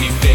me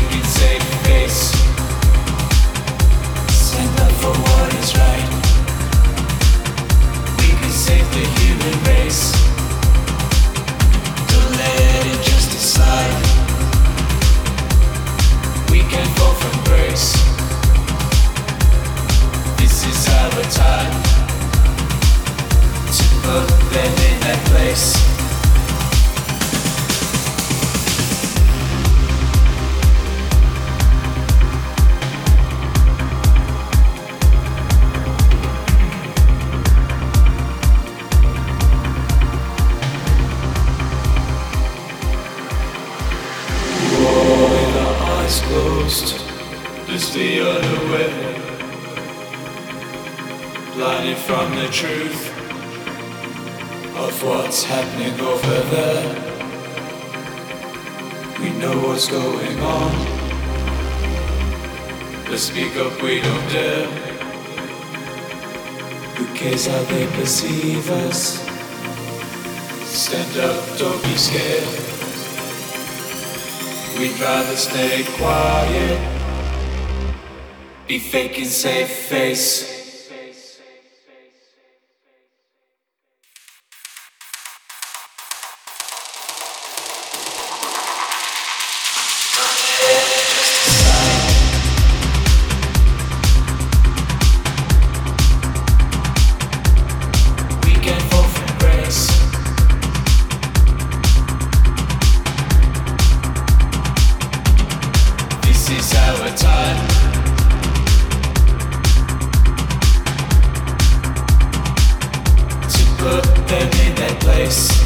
Fake and safe face. put them in place.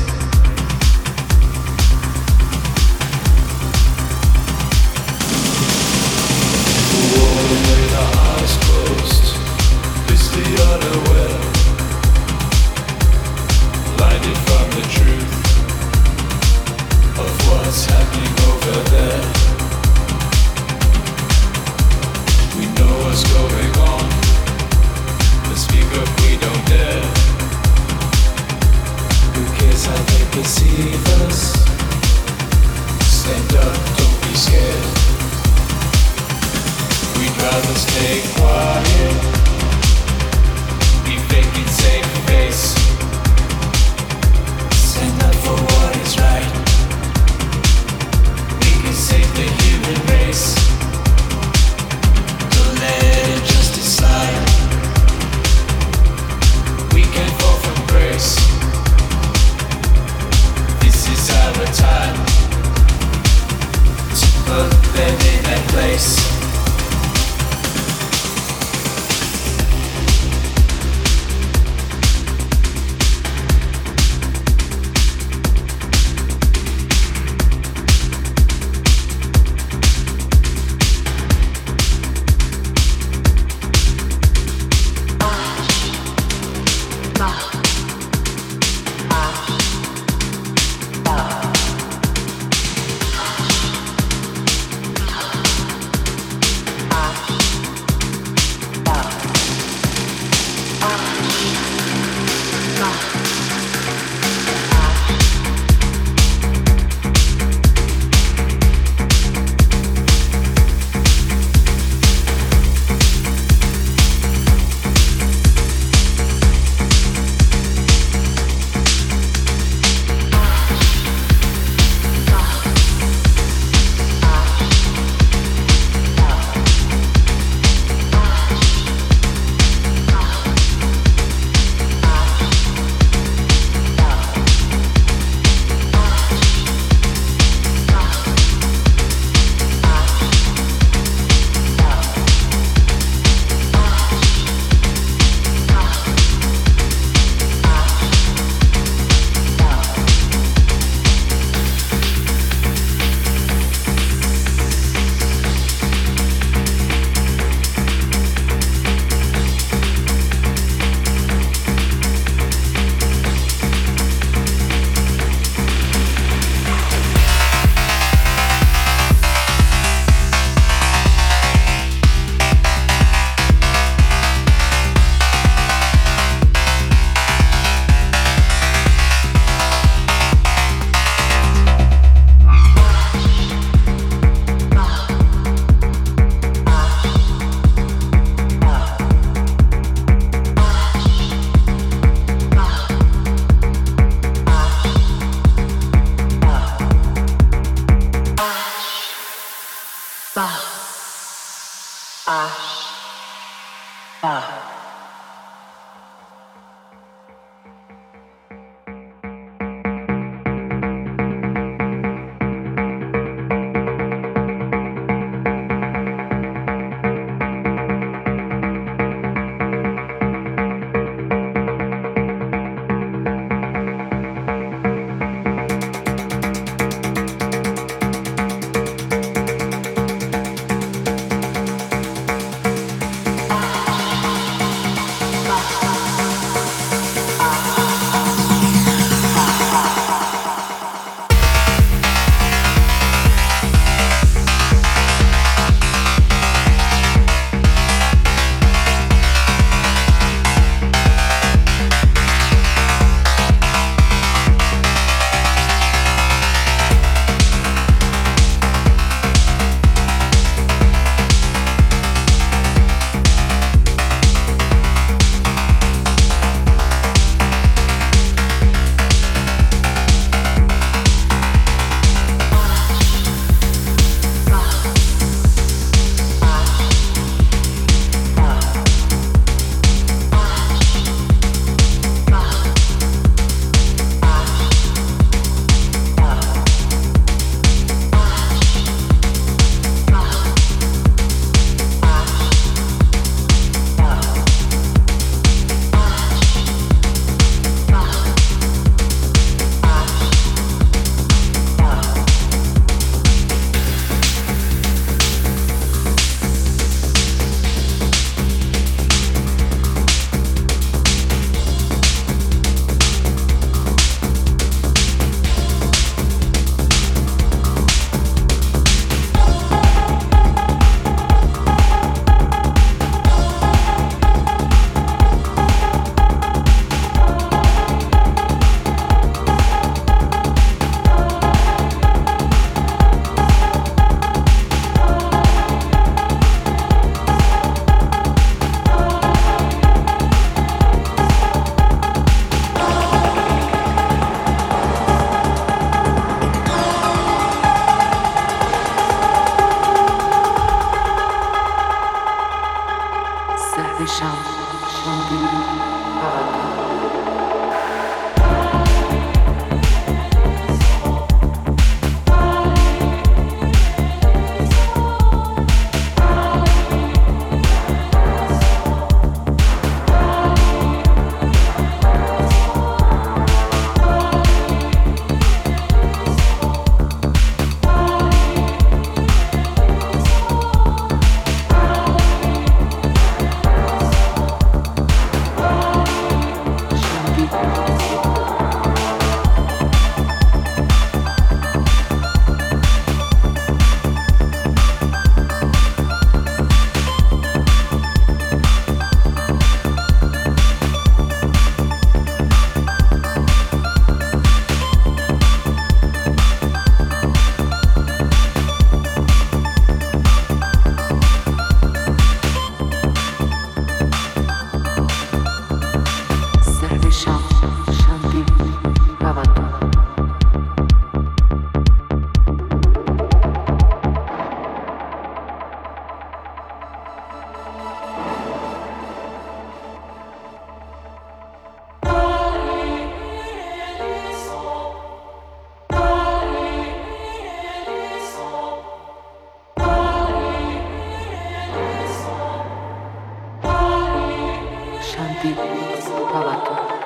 爸爸。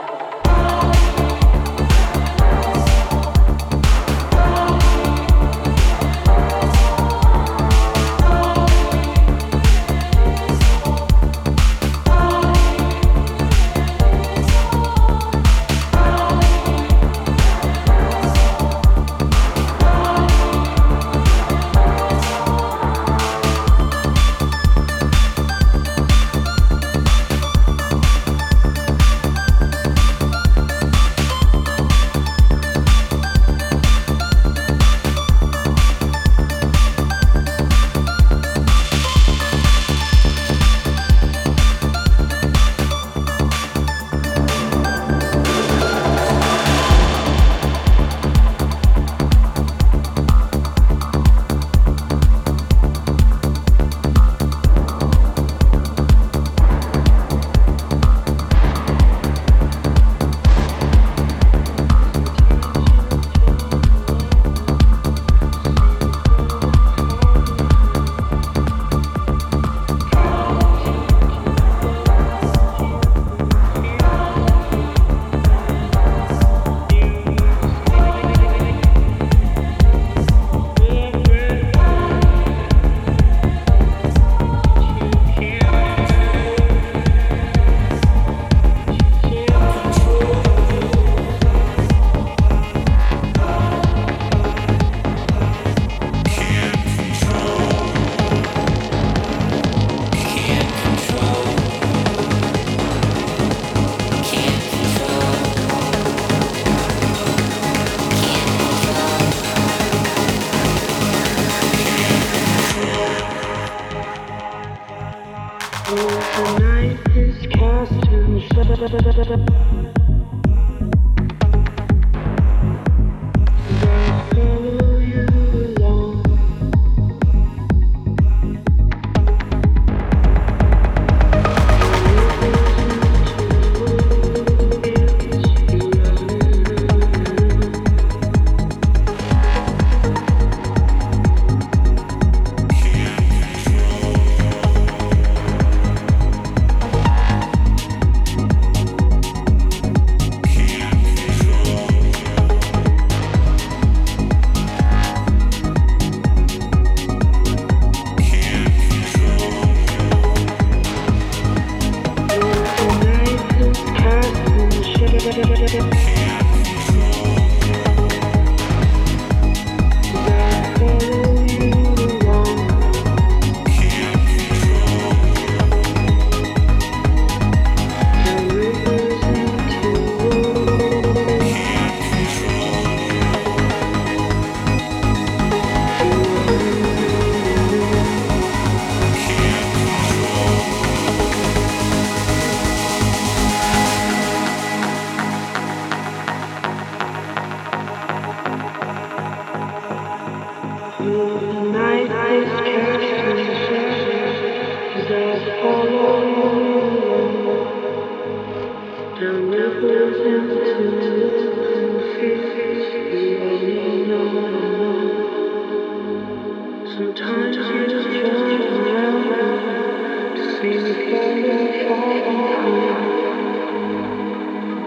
Thank you.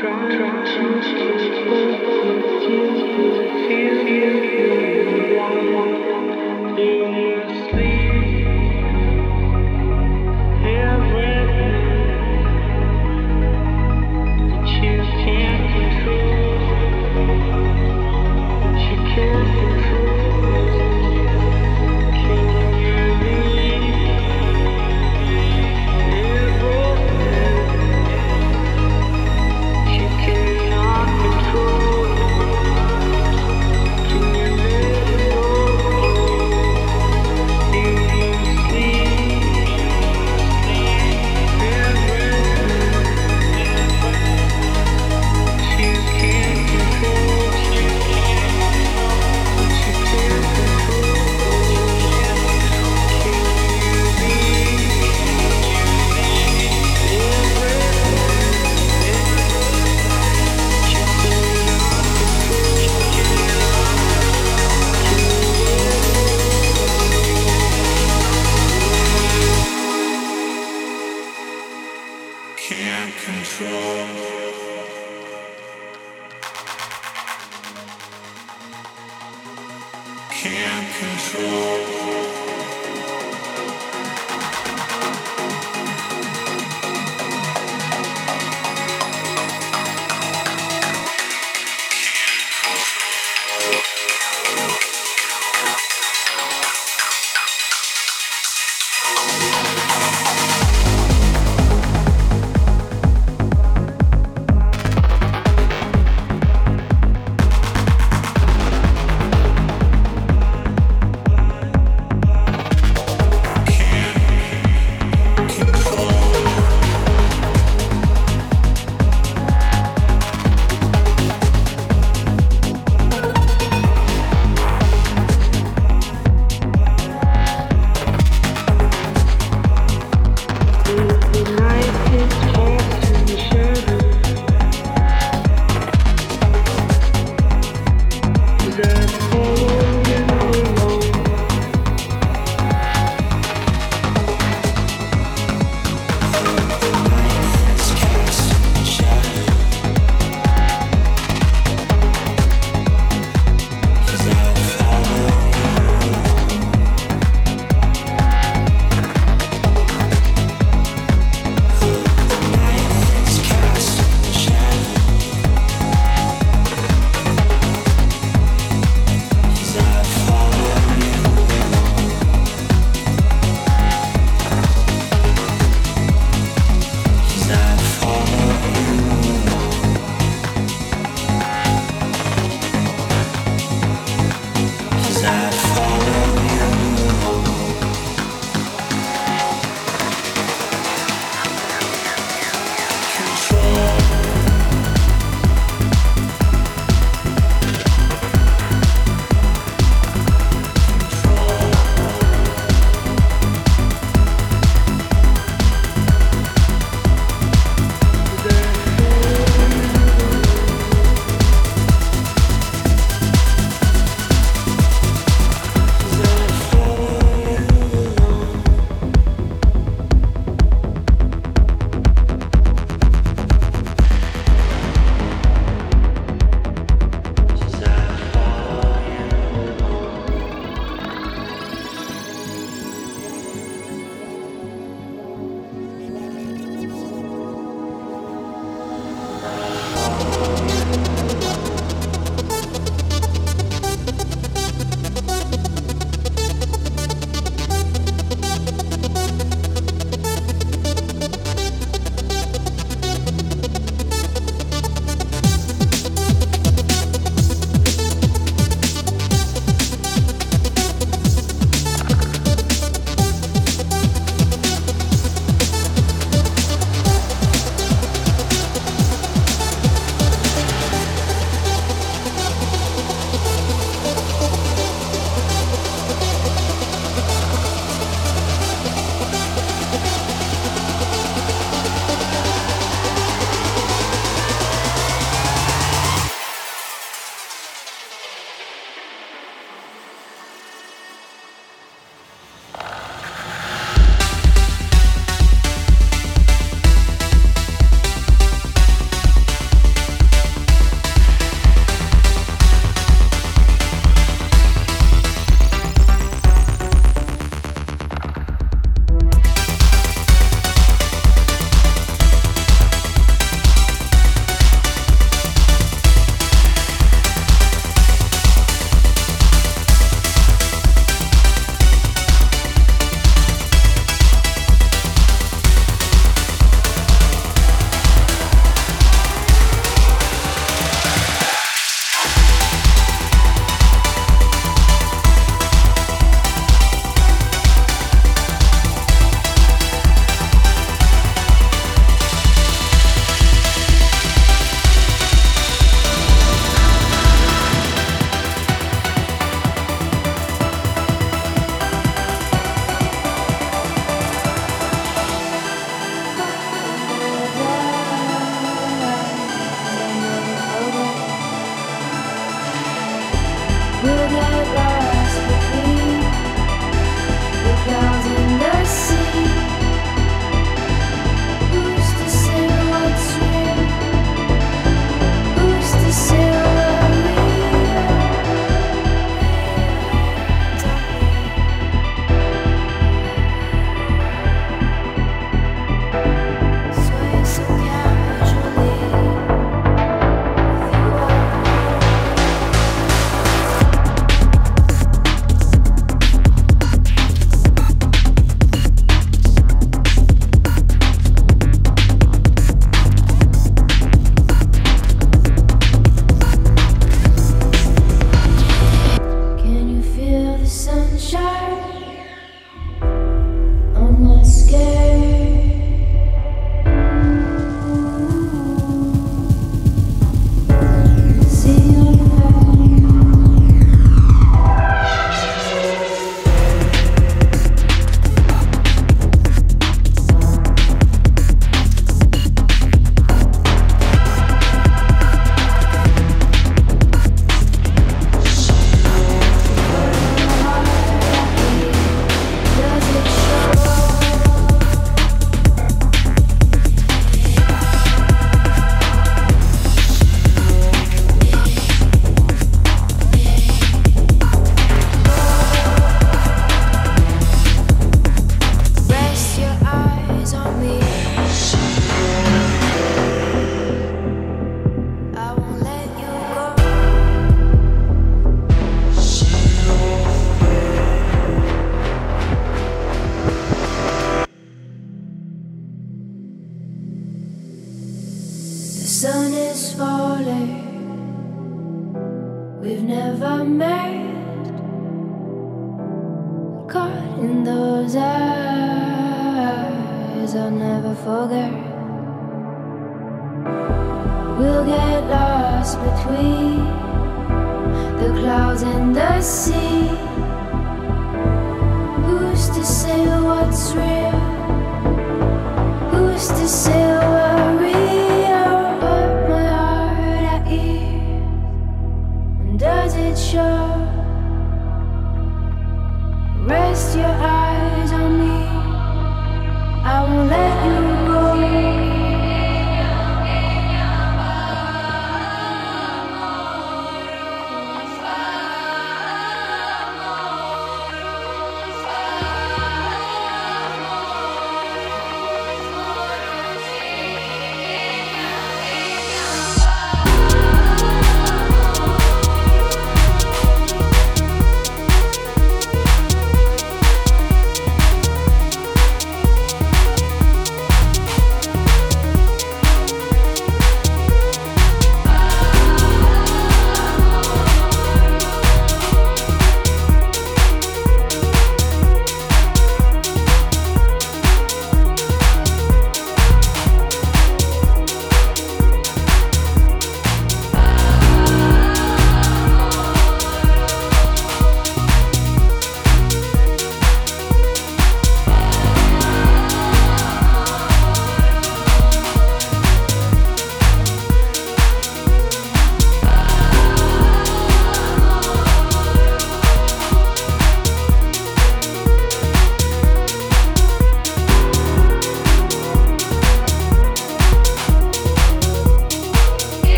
装装清